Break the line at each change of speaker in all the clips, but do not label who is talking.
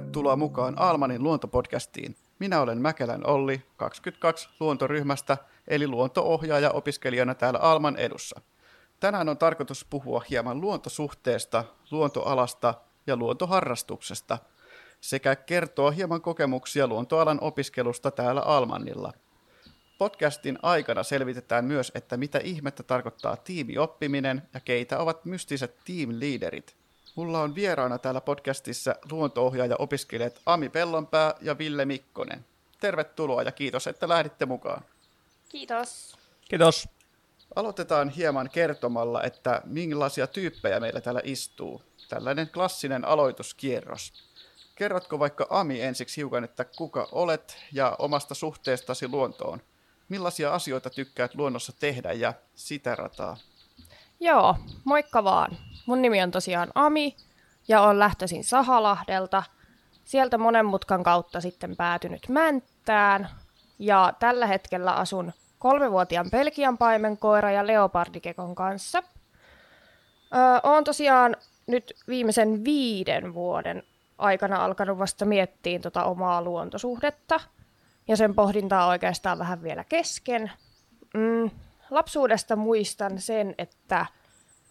tervetuloa mukaan Almanin luontopodcastiin. Minä olen Mäkelän Olli, 22 luontoryhmästä, eli luontoohjaaja opiskelijana täällä Alman edussa. Tänään on tarkoitus puhua hieman luontosuhteesta, luontoalasta ja luontoharrastuksesta sekä kertoa hieman kokemuksia luontoalan opiskelusta täällä Almannilla. Podcastin aikana selvitetään myös, että mitä ihmettä tarkoittaa tiimioppiminen ja keitä ovat mystiset team leaderit – Mulla on vieraana täällä podcastissa luontoohjaaja opiskelijat Ami Pellonpää ja Ville Mikkonen. Tervetuloa ja kiitos, että lähditte mukaan.
Kiitos.
Kiitos.
Aloitetaan hieman kertomalla, että millaisia tyyppejä meillä täällä istuu. Tällainen klassinen aloituskierros. Kerrotko vaikka Ami ensiksi hiukan, että kuka olet ja omasta suhteestasi luontoon? Millaisia asioita tykkäät luonnossa tehdä ja sitä rataa?
Joo, moikka vaan. Mun nimi on tosiaan Ami ja on lähtöisin Sahalahdelta. Sieltä monen mutkan kautta sitten päätynyt Mänttään. Ja tällä hetkellä asun kolmevuotiaan Pelkian paimenkoira ja leopardikekon kanssa. Öö, Olen tosiaan nyt viimeisen viiden vuoden aikana alkanut vasta miettiä tota omaa luontosuhdetta. Ja sen pohdintaa oikeastaan vähän vielä kesken. Mm, lapsuudesta muistan sen, että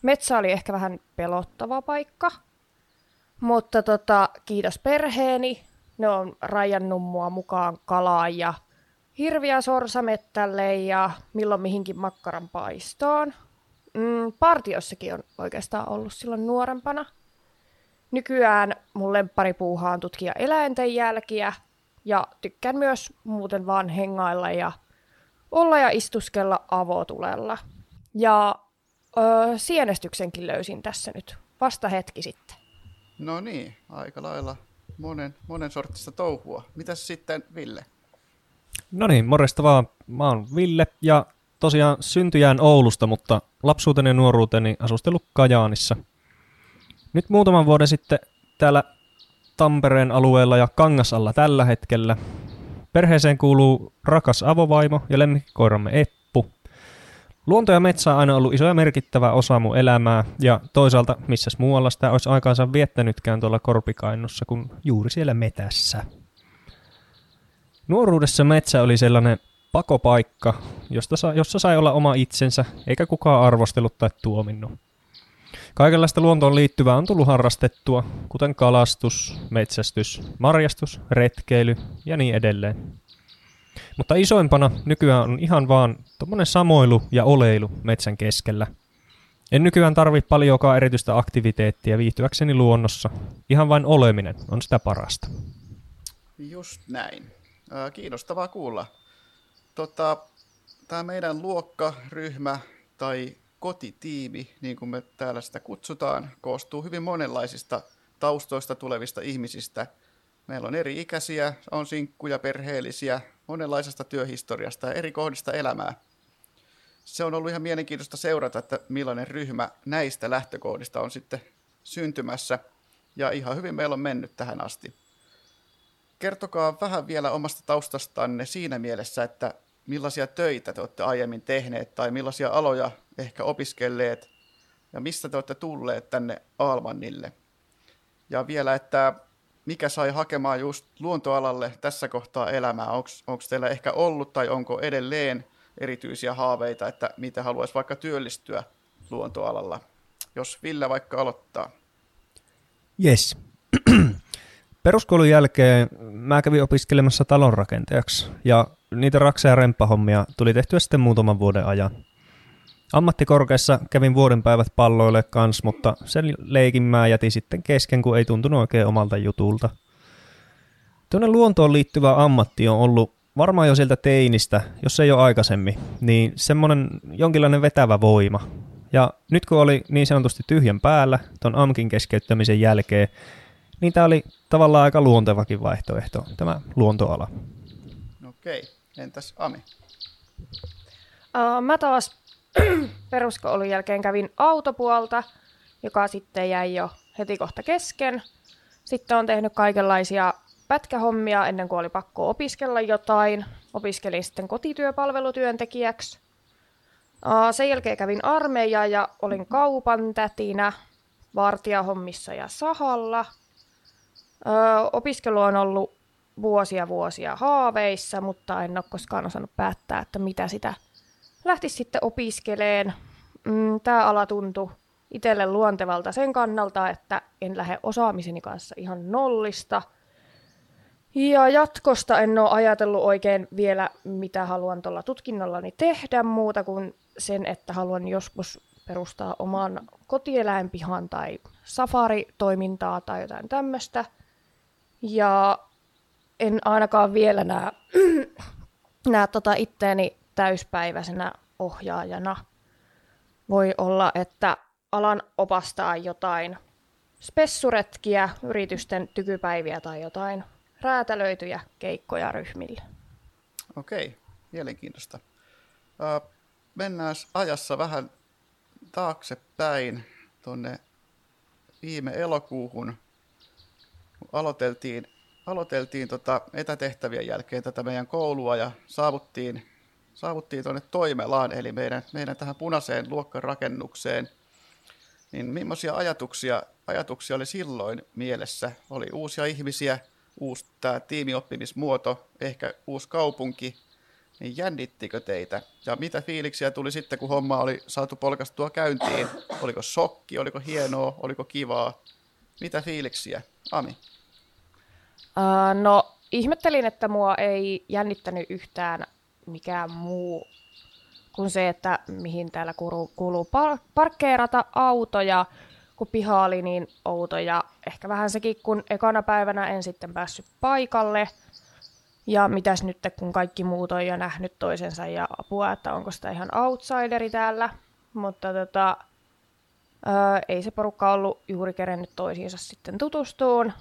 metsä oli ehkä vähän pelottava paikka, mutta tota, kiitos perheeni. Ne on rajannut mua mukaan kalaan ja hirviä sorsamettälle ja milloin mihinkin makkaran paistoon. Mm, partiossakin on oikeastaan ollut silloin nuorempana. Nykyään mun lempparipuuha on tutkia eläinten jälkiä ja tykkään myös muuten vaan hengailla ja olla ja istuskella avotulella. Ja öö, sienestyksenkin löysin tässä nyt vasta hetki sitten.
No niin, aika lailla monen, monen sortista touhua. Mitäs sitten Ville?
No niin, morjesta vaan. Mä oon Ville ja tosiaan syntyjään Oulusta, mutta lapsuuteni ja nuoruuteni asustellut Kajaanissa. Nyt muutaman vuoden sitten täällä Tampereen alueella ja Kangasalla tällä hetkellä. Perheeseen kuuluu rakas avovaimo ja lemmikkikoiramme Eppu. Luonto ja metsä on aina ollut iso ja merkittävä osa mun elämää, ja toisaalta missäs muualla sitä olisi aikaansa viettänytkään tuolla Korpikainussa kuin juuri siellä metässä. Nuoruudessa metsä oli sellainen pakopaikka, josta sa, jossa sai olla oma itsensä, eikä kukaan arvostellut tai tuominnut. Kaikenlaista luontoon liittyvää on tullut harrastettua, kuten kalastus, metsästys, marjastus, retkeily ja niin edelleen. Mutta isoimpana nykyään on ihan vaan tommonen samoilu ja oleilu metsän keskellä. En nykyään tarvi paljonkaan erityistä aktiviteettia viihtyäkseni luonnossa. Ihan vain oleminen on sitä parasta.
Just näin. Kiinnostavaa kuulla. Tota, Tämä meidän luokka, ryhmä tai kotitiimi, niin kuin me täällä sitä kutsutaan, koostuu hyvin monenlaisista taustoista tulevista ihmisistä. Meillä on eri ikäisiä, on sinkkuja, perheellisiä, monenlaisesta työhistoriasta ja eri kohdista elämää. Se on ollut ihan mielenkiintoista seurata, että millainen ryhmä näistä lähtökohdista on sitten syntymässä, ja ihan hyvin meillä on mennyt tähän asti. Kertokaa vähän vielä omasta taustastanne siinä mielessä, että millaisia töitä te olette aiemmin tehneet tai millaisia aloja ehkä opiskelleet ja mistä te olette tulleet tänne Aalmannille. Ja vielä, että mikä sai hakemaan just luontoalalle tässä kohtaa elämää? Onko teillä ehkä ollut tai onko edelleen erityisiä haaveita, että mitä haluaisi vaikka työllistyä luontoalalla? Jos Ville vaikka aloittaa.
Yes. Peruskoulun jälkeen mä kävin opiskelemassa talonrakentajaksi ja niitä raksa- ja remppahommia tuli tehtyä sitten muutaman vuoden ajan. Ammattikorkeassa kävin vuoden päivät palloille kans, mutta sen leikin mä jätin sitten kesken, kun ei tuntunut oikein omalta jutulta. Tuonne luontoon liittyvä ammatti on ollut varmaan jo sieltä teinistä, jos ei ole aikaisemmin, niin semmoinen jonkinlainen vetävä voima. Ja nyt kun oli niin sanotusti tyhjän päällä ton AMKin keskeyttämisen jälkeen, niin tämä oli tavallaan aika luontevakin vaihtoehto, tämä luontoala.
Okei, entäs Ami?
Uh, mä taas peruskoulun jälkeen kävin autopuolta, joka sitten jäi jo heti kohta kesken. Sitten on tehnyt kaikenlaisia pätkähommia ennen kuin oli pakko opiskella jotain. Opiskelin sitten kotityöpalvelutyöntekijäksi. Sen jälkeen kävin armeijaa ja olin kaupan tätinä, vartijahommissa ja sahalla. Opiskelu on ollut vuosia vuosia haaveissa, mutta en ole koskaan osannut päättää, että mitä sitä lähtisi sitten opiskeleen. Mm, Tämä ala tuntui itselle luontevalta sen kannalta, että en lähde osaamiseni kanssa ihan nollista. Ja jatkosta en ole ajatellut oikein vielä, mitä haluan tuolla tutkinnollani tehdä muuta kuin sen, että haluan joskus perustaa oman kotieläinpihan tai safaritoimintaa tai jotain tämmöistä. Ja en ainakaan vielä näe, näe tota itteeni täyspäiväisenä ohjaajana. Voi olla, että alan opastaa jotain spessuretkiä, yritysten tykypäiviä tai jotain räätälöityjä keikkoja ryhmille.
Okei, mielenkiintoista. Mennään ajassa vähän taaksepäin tuonne viime elokuuhun. Aloiteltiin, aloiteltiin tota etätehtävien jälkeen tätä meidän koulua ja saavuttiin, saavuttiin tuonne Toimelaan, eli meidän, meidän tähän punaiseen luokkarakennukseen. Niin millaisia ajatuksia, ajatuksia oli silloin mielessä? Oli uusia ihmisiä, uusi tämä tiimioppimismuoto, ehkä uusi kaupunki, niin jännittikö teitä? Ja mitä fiiliksiä tuli sitten, kun homma oli saatu polkastua käyntiin? Oliko shokki, oliko hienoa, oliko kivaa? Mitä fiiliksiä? Ami?
Uh, no, ihmettelin, että mua ei jännittänyt yhtään mikään muu kuin se, että mihin täällä kuuluu, kuuluu par- parkkeerata autoja, kun piha oli niin outo ja ehkä vähän sekin, kun ekana päivänä en sitten päässyt paikalle. Ja mitäs nyt, kun kaikki muut on jo nähnyt toisensa ja apua, että onko sitä ihan outsideri täällä. Mutta tota, ää, ei se porukka ollut juuri kerennyt toisiinsa sitten tutustuun.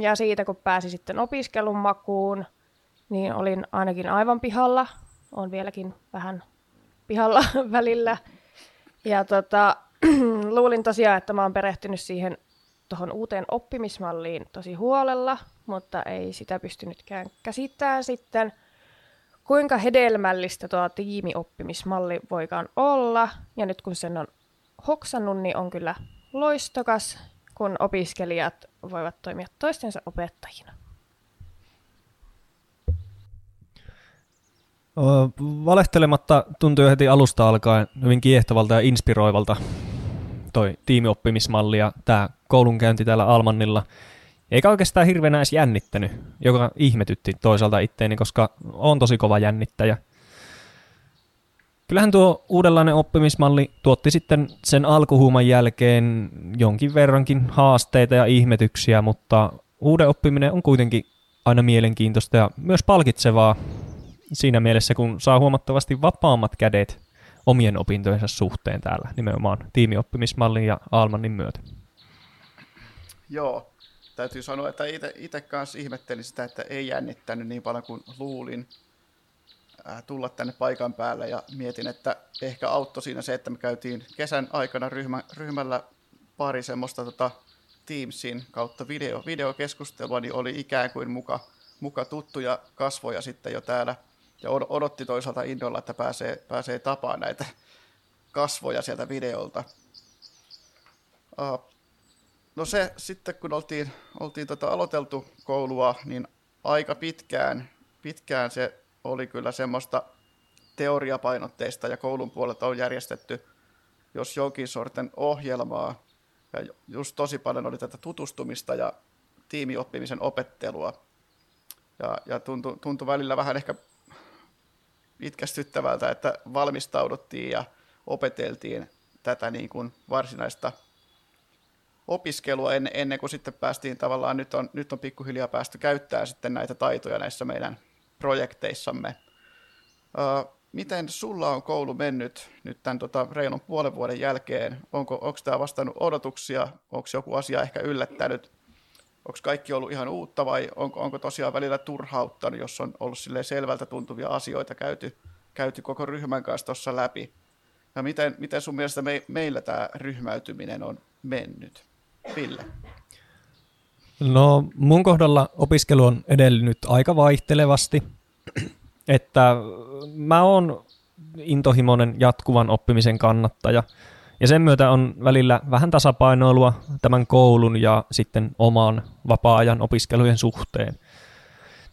Ja siitä, kun pääsi sitten opiskelun makuun, niin olin ainakin aivan pihalla. on vieläkin vähän pihalla välillä. Ja tota, luulin tosiaan, että mä oon perehtynyt siihen tuohon uuteen oppimismalliin tosi huolella, mutta ei sitä pystynytkään käsittämään sitten, kuinka hedelmällistä tuo tiimioppimismalli voikaan olla. Ja nyt kun sen on hoksannut, niin on kyllä loistokas, kun opiskelijat voivat toimia toistensa opettajina.
Valehtelematta tuntui heti alusta alkaen hyvin kiehtovalta ja inspiroivalta toi tiimioppimismalli ja tämä koulunkäynti täällä Almannilla. Eikä oikeastaan hirveänä edes jännittänyt, joka ihmetytti toisaalta itteeni, koska on tosi kova jännittäjä. Kyllähän tuo uudenlainen oppimismalli tuotti sitten sen alkuhuuman jälkeen jonkin verrankin haasteita ja ihmetyksiä, mutta uuden oppiminen on kuitenkin aina mielenkiintoista ja myös palkitsevaa siinä mielessä, kun saa huomattavasti vapaammat kädet omien opintojensa suhteen täällä, nimenomaan tiimioppimismallin ja Almanin myötä.
Joo, täytyy sanoa, että itse kanssa ihmettelin sitä, että ei jännittänyt niin paljon kuin luulin äh, tulla tänne paikan päälle ja mietin, että ehkä auttoi siinä se, että me käytiin kesän aikana ryhmä, ryhmällä pari semmoista tota, Teamsin kautta video, videokeskustelua, niin oli ikään kuin muka, muka tuttuja kasvoja sitten jo täällä – ja odotti toisaalta innolla, että pääsee, pääsee tapaan näitä kasvoja sieltä videolta. No se sitten, kun oltiin, oltiin tota aloiteltu koulua, niin aika pitkään, pitkään se oli kyllä semmoista teoriapainotteista ja koulun puolelta on järjestetty jos jonkin sorten ohjelmaa. Ja just tosi paljon oli tätä tutustumista ja tiimioppimisen opettelua. Ja, ja tuntui, tuntui välillä vähän ehkä pitkästyttävältä, että valmistauduttiin ja opeteltiin tätä niin kuin varsinaista opiskelua ennen, kuin sitten päästiin tavallaan, nyt on, nyt on pikkuhiljaa päästy käyttämään sitten näitä taitoja näissä meidän projekteissamme. Uh, miten sulla on koulu mennyt nyt tämän tota, reilun puolen vuoden jälkeen? Onko, onko tämä vastannut odotuksia? Onko joku asia ehkä yllättänyt? Onko kaikki ollut ihan uutta vai onko, onko tosiaan välillä turhauttanut, jos on ollut selvältä tuntuvia asioita käyty, käyty koko ryhmän kanssa tuossa läpi. Ja miten, miten sun mielestä me, meillä tämä ryhmäytyminen on mennyt? Ville?
No mun kohdalla opiskelu on edennyt aika vaihtelevasti, että mä oon intohimoinen jatkuvan oppimisen kannattaja Ja sen myötä on välillä vähän tasapainoilua tämän koulun ja sitten oman vapaa-ajan opiskelujen suhteen.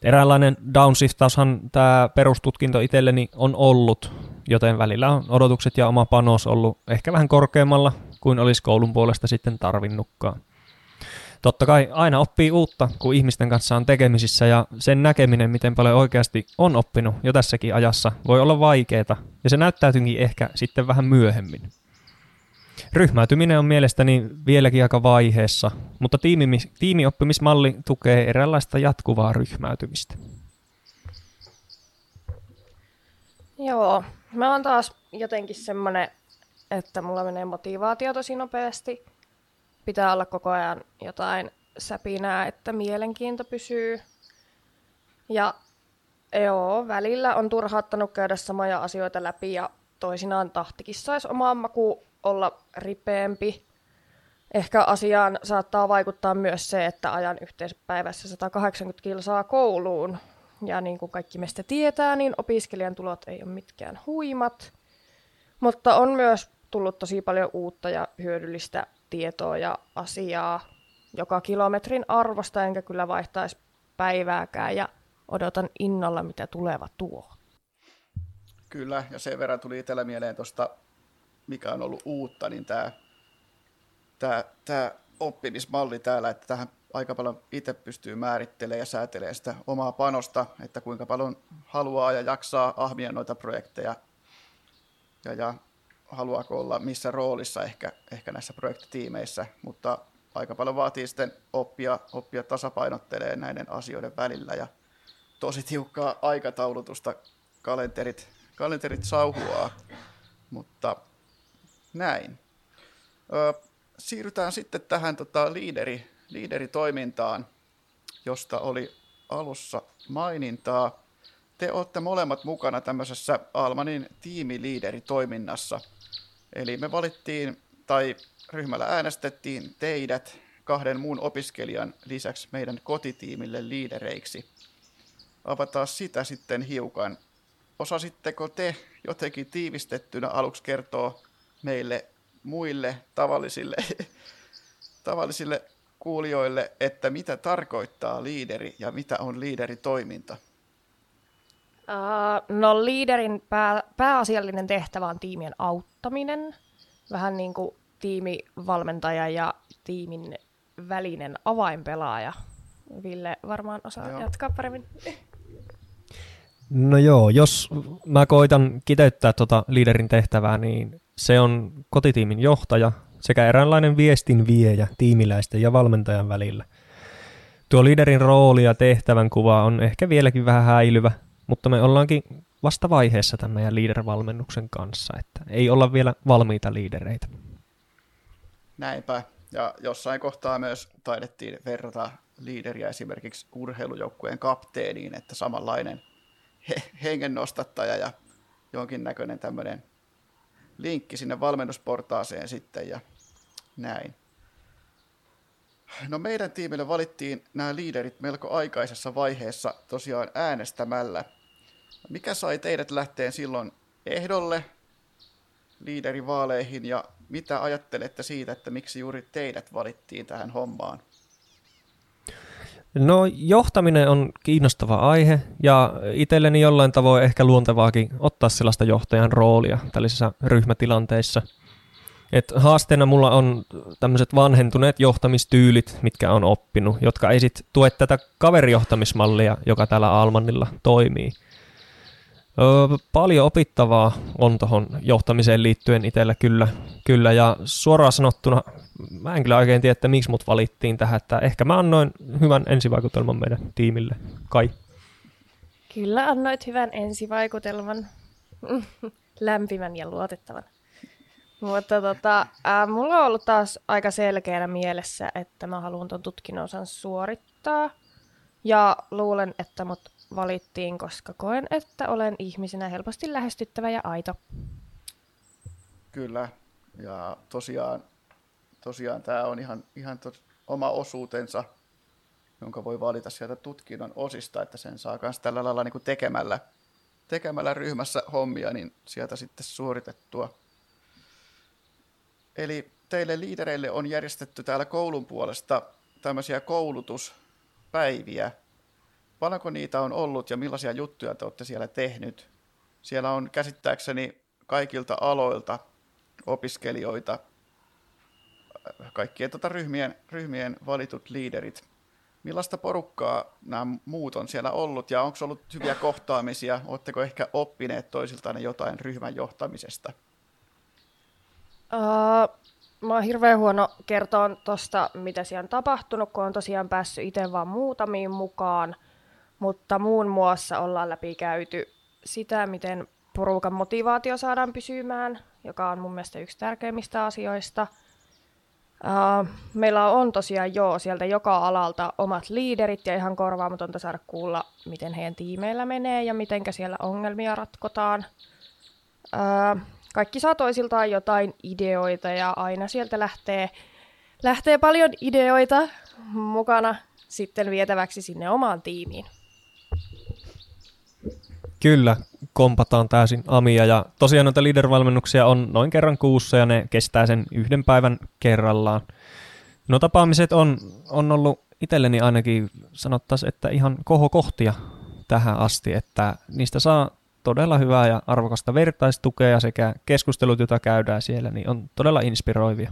Eräänlainen downshiftaushan tämä perustutkinto itselleni on ollut, joten välillä on odotukset ja oma panos ollut ehkä vähän korkeammalla kuin olisi koulun puolesta sitten tarvinnutkaan. Totta kai aina oppii uutta, kun ihmisten kanssa on tekemisissä ja sen näkeminen, miten paljon oikeasti on oppinut jo tässäkin ajassa, voi olla vaikeaa ja se näyttäytyykin ehkä sitten vähän myöhemmin. Ryhmäytyminen on mielestäni vieläkin aika vaiheessa, mutta tiimi, tiimioppimismalli tukee eräänlaista jatkuvaa ryhmäytymistä.
Joo, mä oon taas jotenkin semmonen, että mulla menee motivaatio tosi nopeasti. Pitää olla koko ajan jotain säpinää, että mielenkiinto pysyy. Ja joo, välillä on turhauttanut käydä samoja asioita läpi ja toisinaan tahtikin saisi omaa maku olla ripeämpi. Ehkä asiaan saattaa vaikuttaa myös se, että ajan yhteispäivässä 180 kilsaa kouluun. Ja niin kuin kaikki meistä tietää, niin opiskelijan tulot ei ole mitkään huimat. Mutta on myös tullut tosi paljon uutta ja hyödyllistä tietoa ja asiaa joka kilometrin arvosta, enkä kyllä vaihtaisi päivääkään ja odotan innolla, mitä tuleva tuo.
Kyllä, ja sen verran tuli itsellä mieleen tuosta mikä on ollut uutta, niin tämä, tämä, tämä oppimismalli täällä, että tähän aika paljon itse pystyy määrittelemään ja säätelemään sitä omaa panosta, että kuinka paljon haluaa ja jaksaa ahmia noita projekteja ja, ja haluaako olla missä roolissa ehkä, ehkä näissä projektitiimeissä, mutta aika paljon vaatii sitten oppia, oppia tasapainottelee näiden asioiden välillä ja tosi tiukkaa aikataulutusta kalenterit, kalenterit sauhuaa, mutta näin. Ö, siirrytään sitten tähän tota, liideri, liideritoimintaan, josta oli alussa mainintaa. Te olette molemmat mukana tämmöisessä Almanin tiimiliideritoiminnassa. Eli me valittiin, tai ryhmällä äänestettiin teidät kahden muun opiskelijan lisäksi meidän kotitiimille liidereiksi. Avataan sitä sitten hiukan. Osasitteko te jotenkin tiivistettynä aluksi kertoa meille muille tavallisille, tavallisille kuulijoille, että mitä tarkoittaa liideri ja mitä on liideritoiminta?
Uh, no liiderin pää, pääasiallinen tehtävä on tiimien auttaminen, vähän niin kuin tiimivalmentaja ja tiimin välinen avainpelaaja. Ville varmaan osaa joo. jatkaa paremmin.
No joo, jos mä koitan kiteyttää tuota liiderin tehtävää, niin se on kotitiimin johtaja sekä eräänlainen viestin viejä tiimiläisten ja valmentajan välillä. Tuo liiderin rooli ja tehtävän kuva on ehkä vieläkin vähän häilyvä, mutta me ollaankin vasta vaiheessa tämän meidän liidervalmennuksen kanssa, että ei olla vielä valmiita liidereitä.
Näinpä. Ja jossain kohtaa myös taidettiin verrata liideriä esimerkiksi urheilujoukkueen kapteeniin, että samanlainen he- hengennostattaja ja jonkinnäköinen tämmöinen linkki sinne valmennusportaaseen sitten ja näin. No meidän tiimille valittiin nämä liiderit melko aikaisessa vaiheessa tosiaan äänestämällä. Mikä sai teidät lähteen silloin ehdolle liiderivaaleihin ja mitä ajattelette siitä, että miksi juuri teidät valittiin tähän hommaan?
No johtaminen on kiinnostava aihe ja itselleni jollain tavoin ehkä luontevaakin ottaa sellaista johtajan roolia tällaisissa ryhmätilanteissa. Et haasteena mulla on tämmöiset vanhentuneet johtamistyylit, mitkä on oppinut, jotka ei sit tue tätä kaverijohtamismallia, joka täällä Almannilla toimii – Öö, paljon opittavaa on tuohon johtamiseen liittyen itsellä kyllä, kyllä, ja suoraan sanottuna mä en kyllä oikein tiedä, että miksi mut valittiin tähän, että ehkä mä annoin hyvän ensivaikutelman meidän tiimille, kai.
Kyllä annoit hyvän ensivaikutelman, lämpimän ja luotettavan. Mutta tota, äh, mulla on ollut taas aika selkeänä mielessä, että mä haluan tuon tutkinnon suorittaa. Ja luulen, että mut valittiin, koska koen, että olen ihmisenä helposti lähestyttävä ja aito.
Kyllä, ja tosiaan, tosiaan tämä on ihan, ihan tos, oma osuutensa, jonka voi valita sieltä tutkinnon osista, että sen saa myös tällä lailla niin kuin tekemällä, tekemällä ryhmässä hommia, niin sieltä sitten suoritettua. eli teille liidereille on järjestetty täällä koulun puolesta tämmöisiä koulutuspäiviä. Paljonko niitä on ollut ja millaisia juttuja te olette siellä tehnyt? Siellä on käsittääkseni kaikilta aloilta opiskelijoita, kaikkien tota ryhmien, ryhmien valitut liiderit. Millaista porukkaa nämä muut on siellä ollut ja onko ollut hyviä kohtaamisia? Oletteko ehkä oppineet toisiltaan jotain ryhmän johtamisesta?
Uh, mä oon hirveän huono kertoa tuosta, mitä siellä on tapahtunut, kun on tosiaan päässyt itse vaan muutamiin mukaan. Mutta muun muassa ollaan läpi käyty sitä, miten porukan motivaatio saadaan pysymään, joka on mun mielestä yksi tärkeimmistä asioista. Uh, meillä on tosiaan jo sieltä joka alalta omat liiderit ja ihan korvaamatonta saada kuulla, miten heidän tiimeillä menee ja miten siellä ongelmia ratkotaan. Uh, kaikki saa toisiltaan jotain ideoita ja aina sieltä lähtee, lähtee paljon ideoita mukana sitten vietäväksi sinne omaan tiimiin.
Kyllä, kompataan täysin Amia ja tosiaan noita leader-valmennuksia on noin kerran kuussa ja ne kestää sen yhden päivän kerrallaan. No tapaamiset on, on ollut itselleni ainakin sanottaisiin, että ihan kohokohtia tähän asti, että niistä saa todella hyvää ja arvokasta vertaistukea sekä keskustelut, joita käydään siellä, niin on todella inspiroivia.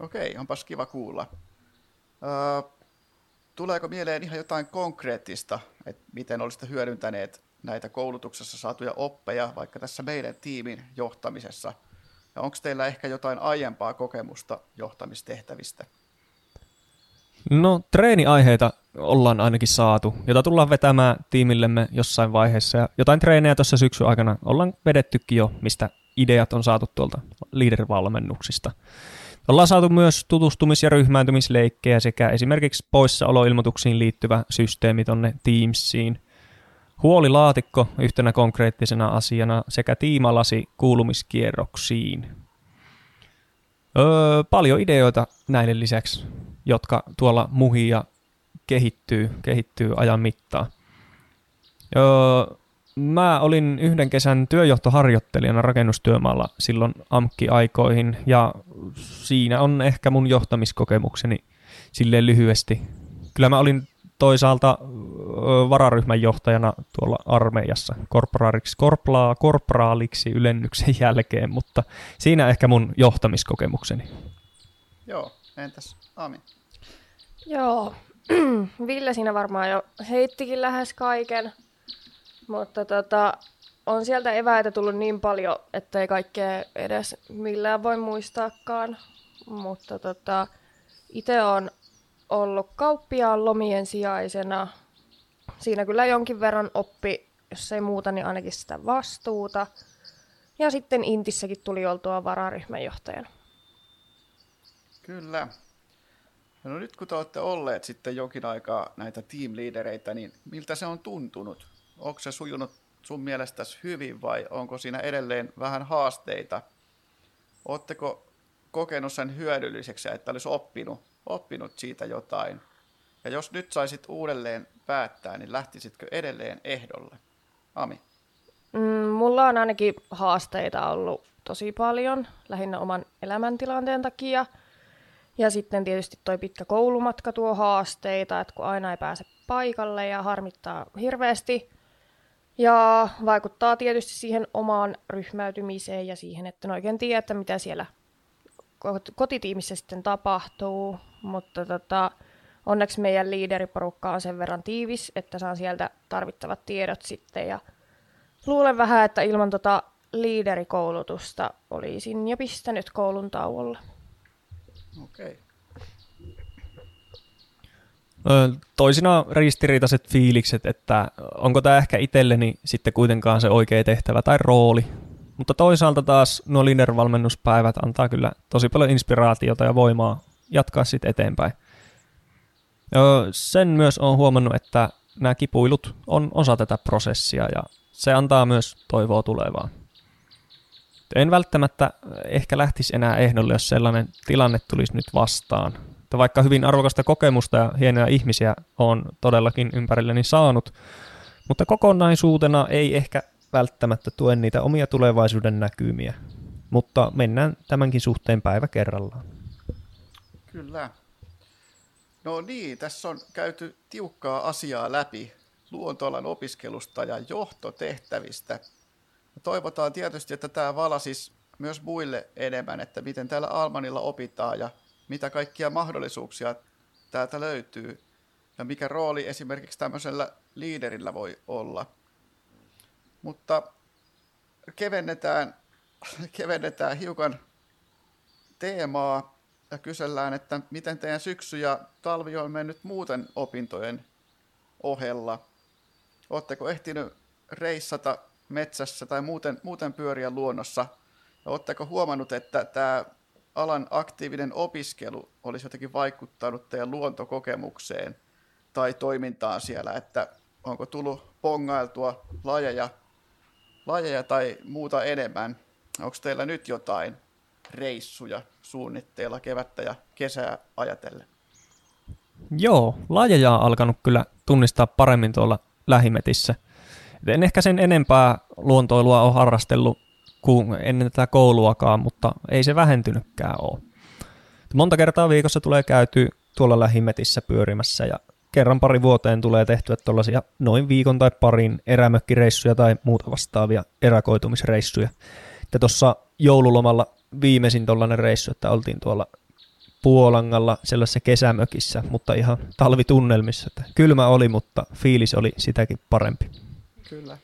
Okei, onpas kiva kuulla. Uh, tuleeko mieleen ihan jotain konkreettista, että miten olisitte hyödyntäneet näitä koulutuksessa saatuja oppeja vaikka tässä meidän tiimin johtamisessa? Ja onko teillä ehkä jotain aiempaa kokemusta johtamistehtävistä?
No treeniaiheita ollaan ainakin saatu, jota tullaan vetämään tiimillemme jossain vaiheessa. Ja jotain treenejä tuossa syksyn aikana ollaan vedettykin jo, mistä ideat on saatu tuolta leader-valmennuksista. Ollaan saatu myös tutustumis- ja ryhmääntymisleikkejä sekä esimerkiksi poissaoloilmoituksiin liittyvä systeemi tonne Teamsiin. Huolilaatikko yhtenä konkreettisena asiana sekä tiimalasi kuulumiskierroksiin. Öö, paljon ideoita näille lisäksi, jotka tuolla muhii ja kehittyy, kehittyy ajan mittaan. Öö, mä olin yhden kesän työjohtoharjoittelijana rakennustyömaalla silloin AMKki-aikoihin ja siinä on ehkä mun johtamiskokemukseni silleen lyhyesti. Kyllä mä olin toisaalta vararyhmän johtajana tuolla armeijassa korporaaliksi, korplaa, korporaaliksi ylennyksen jälkeen, mutta siinä ehkä mun johtamiskokemukseni.
Joo, entäs Ami?
Joo, Ville siinä varmaan jo heittikin lähes kaiken, mutta tota, on sieltä eväitä tullut niin paljon, että ei kaikkea edes millään voi muistaakaan. Mutta tota, itse on ollut kauppiaan lomien sijaisena. Siinä kyllä jonkin verran oppi, jos ei muuta, niin ainakin sitä vastuuta. Ja sitten Intissäkin tuli oltua vararyhmänjohtajana.
Kyllä. No nyt kun te olette olleet sitten jokin aikaa näitä team-liidereitä, niin miltä se on tuntunut? Onko se sujunut sun mielestäsi hyvin vai onko siinä edelleen vähän haasteita? Oletteko kokenut sen hyödylliseksi, että olisi oppinut oppinut siitä jotain? Ja jos nyt saisit uudelleen päättää, niin lähtisitkö edelleen ehdolle? Ami?
Mm, mulla on ainakin haasteita ollut tosi paljon, lähinnä oman elämäntilanteen takia. Ja sitten tietysti toi pitkä koulumatka tuo haasteita, että kun aina ei pääse paikalle ja harmittaa hirveästi. Ja vaikuttaa tietysti siihen omaan ryhmäytymiseen ja siihen, että en oikein tiedä, että mitä siellä kotitiimissä sitten tapahtuu, mutta tota, onneksi meidän liideriporukka on sen verran tiivis, että saan sieltä tarvittavat tiedot sitten ja luulen vähän, että ilman tota liiderikoulutusta olisin jo pistänyt koulun tauolle.
Okei. Okay.
Toisina ristiriitaiset fiilikset, että onko tämä ehkä itselleni sitten kuitenkaan se oikea tehtävä tai rooli, mutta toisaalta taas nuo Linder-valmennuspäivät antaa kyllä tosi paljon inspiraatiota ja voimaa jatkaa sitten eteenpäin. Sen myös on huomannut, että nämä kipuilut on osa tätä prosessia ja se antaa myös toivoa tulevaan. En välttämättä ehkä lähtisi enää ehdolle, jos sellainen tilanne tulisi nyt vastaan. Vaikka hyvin arvokasta kokemusta ja hienoja ihmisiä on todellakin ympärilleni saanut, mutta kokonaisuutena ei ehkä välttämättä tue niitä omia tulevaisuuden näkymiä. mutta mennään tämänkin suhteen päivä kerrallaan.
Kyllä. No niin, tässä on käyty tiukkaa asiaa läpi luontoalan opiskelusta ja johtotehtävistä. Toivotaan tietysti, että tämä valasis myös muille enemmän, että miten täällä Almanilla opitaan ja mitä kaikkia mahdollisuuksia täältä löytyy ja mikä rooli esimerkiksi tämmöisellä liiderillä voi olla. Mutta kevennetään, kevennetään hiukan teemaa ja kysellään, että miten teidän syksy ja talvi on mennyt muuten opintojen ohella. Oletteko ehtinyt reissata metsässä tai muuten, muuten pyöriä luonnossa? Ja oletteko huomannut, että tämä alan aktiivinen opiskelu olisi jotenkin vaikuttanut teidän luontokokemukseen tai toimintaan siellä, että onko tullut pongailtua lajeja, lajeja tai muuta enemmän? Onko teillä nyt jotain reissuja suunnitteilla kevättä ja kesää ajatellen?
Joo, lajeja on alkanut kyllä tunnistaa paremmin tuolla lähimetissä. Et en ehkä sen enempää luontoilua ole harrastellut kuin ennen tätä kouluakaan, mutta ei se vähentynytkään ole. Monta kertaa viikossa tulee käyty tuolla lähimetissä pyörimässä ja kerran pari vuoteen tulee tehtyä tuollaisia noin viikon tai parin erämökkireissuja tai muuta vastaavia erakoitumisreissuja. Ja tuossa joululomalla viimeisin tuollainen reissu, että oltiin tuolla Puolangalla sellaisessa kesämökissä, mutta ihan talvitunnelmissa. Että kylmä oli, mutta fiilis oli sitäkin parempi.
Kyllä.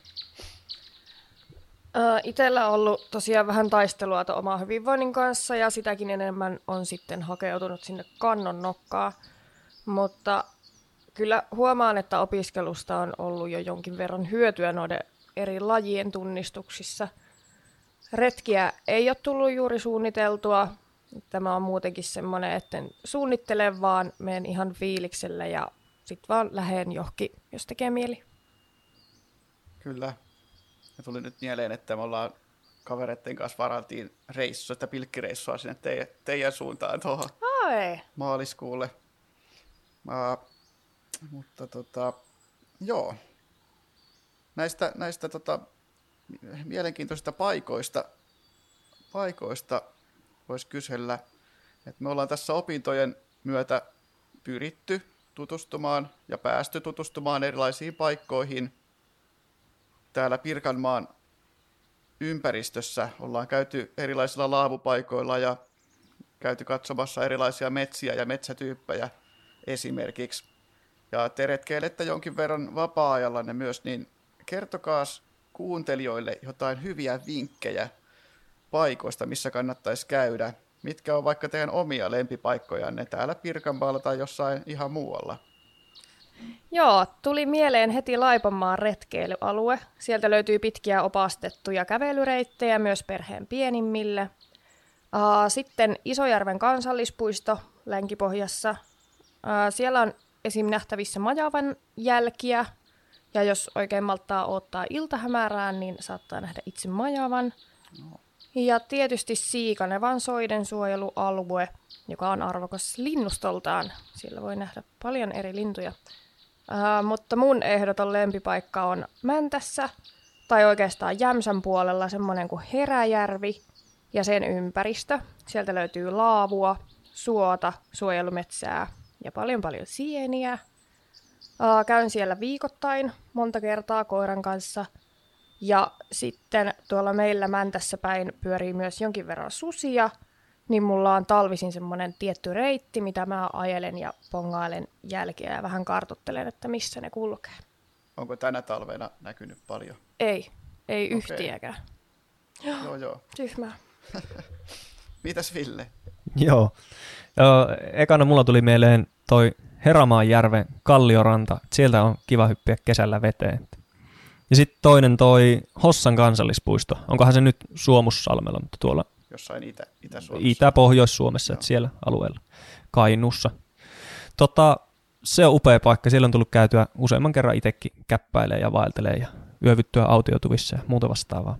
Itellä on ollut tosiaan vähän taistelua tuon oman hyvinvoinnin kanssa ja sitäkin enemmän on sitten hakeutunut sinne kannon nokkaa. Mutta kyllä huomaan, että opiskelusta on ollut jo jonkin verran hyötyä noiden eri lajien tunnistuksissa. Retkiä ei ole tullut juuri suunniteltua. Tämä on muutenkin semmoinen, että en suunnittele, vaan menen ihan fiilikselle ja sitten vaan lähden johonkin, jos tekee mieli.
Kyllä. Ja tuli nyt mieleen, että me ollaan kavereiden kanssa varattiin reissu, että pilkkireissua sinne teidän, teidän suuntaan tuohon
Ai.
maaliskuulle. Uh, mutta tota, joo. Näistä, näistä tota, mielenkiintoisista paikoista, paikoista voisi kysellä, että me ollaan tässä opintojen myötä pyritty tutustumaan ja päästy tutustumaan erilaisiin paikkoihin – täällä Pirkanmaan ympäristössä ollaan käyty erilaisilla laavupaikoilla ja käyty katsomassa erilaisia metsiä ja metsätyyppejä esimerkiksi. Ja te retkeilette jonkin verran vapaa-ajallanne myös, niin kertokaa kuuntelijoille jotain hyviä vinkkejä paikoista, missä kannattaisi käydä. Mitkä on vaikka teidän omia lempipaikkojanne täällä Pirkanmaalla tai jossain ihan muualla?
Joo, tuli mieleen heti Laiponmaan retkeilyalue. Sieltä löytyy pitkiä opastettuja kävelyreittejä myös perheen pienimmille. Sitten Isojärven kansallispuisto Länkipohjassa. Siellä on esim. nähtävissä Majavan jälkiä, ja jos oikein malttaa ottaa iltahämärään, niin saattaa nähdä itse Majavan. Ja tietysti Siikanevan soiden suojelualue, joka on arvokas linnustoltaan. Siellä voi nähdä paljon eri lintuja. Uh, mutta mun ehdoton lempipaikka on Mäntässä, tai oikeastaan Jämsän puolella semmoinen kuin Heräjärvi ja sen ympäristö. Sieltä löytyy laavua, suota, suojelumetsää ja paljon paljon sieniä. Uh, käyn siellä viikoittain monta kertaa koiran kanssa. Ja sitten tuolla meillä Mäntässä päin pyörii myös jonkin verran susia – niin mulla on talvisin semmoinen tietty reitti, mitä mä ajelen ja pongailen jälkeä ja vähän kartottelen, että missä ne kulkee.
Onko tänä talvena näkynyt paljon?
Ei, ei okay. yhtiäkään.
Joo, joo.
Tyhmää.
Mitäs Ville?
Joo. joo. Ekana mulla tuli mieleen toi Heramaanjärven Kallioranta. Sieltä on kiva hyppiä kesällä veteen. Ja sitten toinen toi Hossan kansallispuisto. Onkohan se nyt Suomussalmella, mutta tuolla
jossain Itä, Itä-Suomessa.
Itä-Pohjois-Suomessa, että siellä alueella, Kainuussa. Tota, se on upea paikka. Siellä on tullut käytyä useamman kerran itsekin käppäilee ja vaeltelee ja yövyttyä autiotuvissa ja muuta vastaavaa.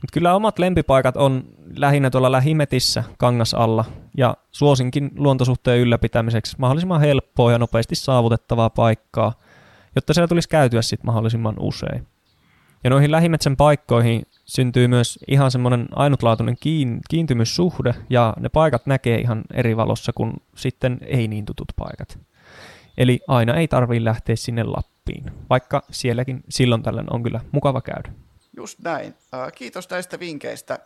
Mutta kyllä omat lempipaikat on lähinnä tuolla lähimetissä kangas alla ja suosinkin luontosuhteen ylläpitämiseksi mahdollisimman helppoa ja nopeasti saavutettavaa paikkaa, jotta siellä tulisi käytyä sitten mahdollisimman usein. Ja noihin lähimetsän paikkoihin syntyy myös ihan semmoinen ainutlaatuinen kiin, kiintymyssuhde, ja ne paikat näkee ihan eri valossa kuin sitten ei niin tutut paikat. Eli aina ei tarvitse lähteä sinne Lappiin, vaikka sielläkin silloin tällöin on kyllä mukava käydä.
Just näin. Kiitos näistä vinkkeistä.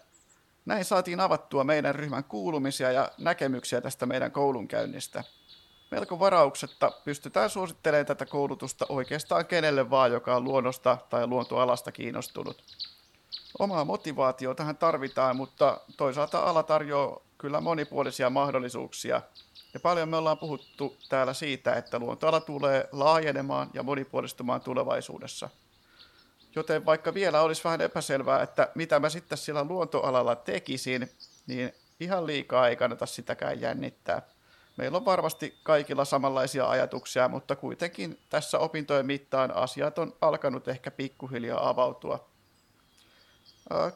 Näin saatiin avattua meidän ryhmän kuulumisia ja näkemyksiä tästä meidän koulunkäynnistä. Melko varauksetta pystytään suosittelemaan tätä koulutusta oikeastaan kenelle vaan, joka on luonnosta tai luontoalasta kiinnostunut. Omaa tähän tarvitaan, mutta toisaalta ala tarjoaa kyllä monipuolisia mahdollisuuksia. Ja paljon me ollaan puhuttu täällä siitä, että luontoala tulee laajenemaan ja monipuolistumaan tulevaisuudessa – Joten vaikka vielä olisi vähän epäselvää, että mitä mä sitten sillä luontoalalla tekisin, niin ihan liikaa ei kannata sitäkään jännittää. Meillä on varmasti kaikilla samanlaisia ajatuksia, mutta kuitenkin tässä opintojen mittaan asiat on alkanut ehkä pikkuhiljaa avautua.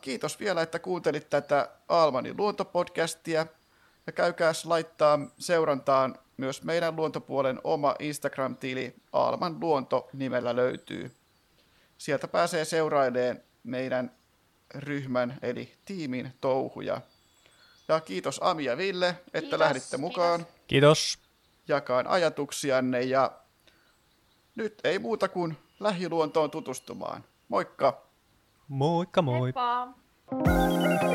Kiitos vielä, että kuuntelit tätä Almanin luontopodcastia. Ja käykääs laittaa seurantaan myös meidän luontopuolen oma Instagram-tili Alman luonto nimellä löytyy sieltä pääsee seurailemaan meidän ryhmän eli tiimin touhuja. Ja kiitos Ami ja Ville, että kiitos, lähditte mukaan.
Kiitos. kiitos.
Jakaan ajatuksianne ja nyt ei muuta kuin lähiluontoon tutustumaan. Moikka!
Moikka moi! Heippa.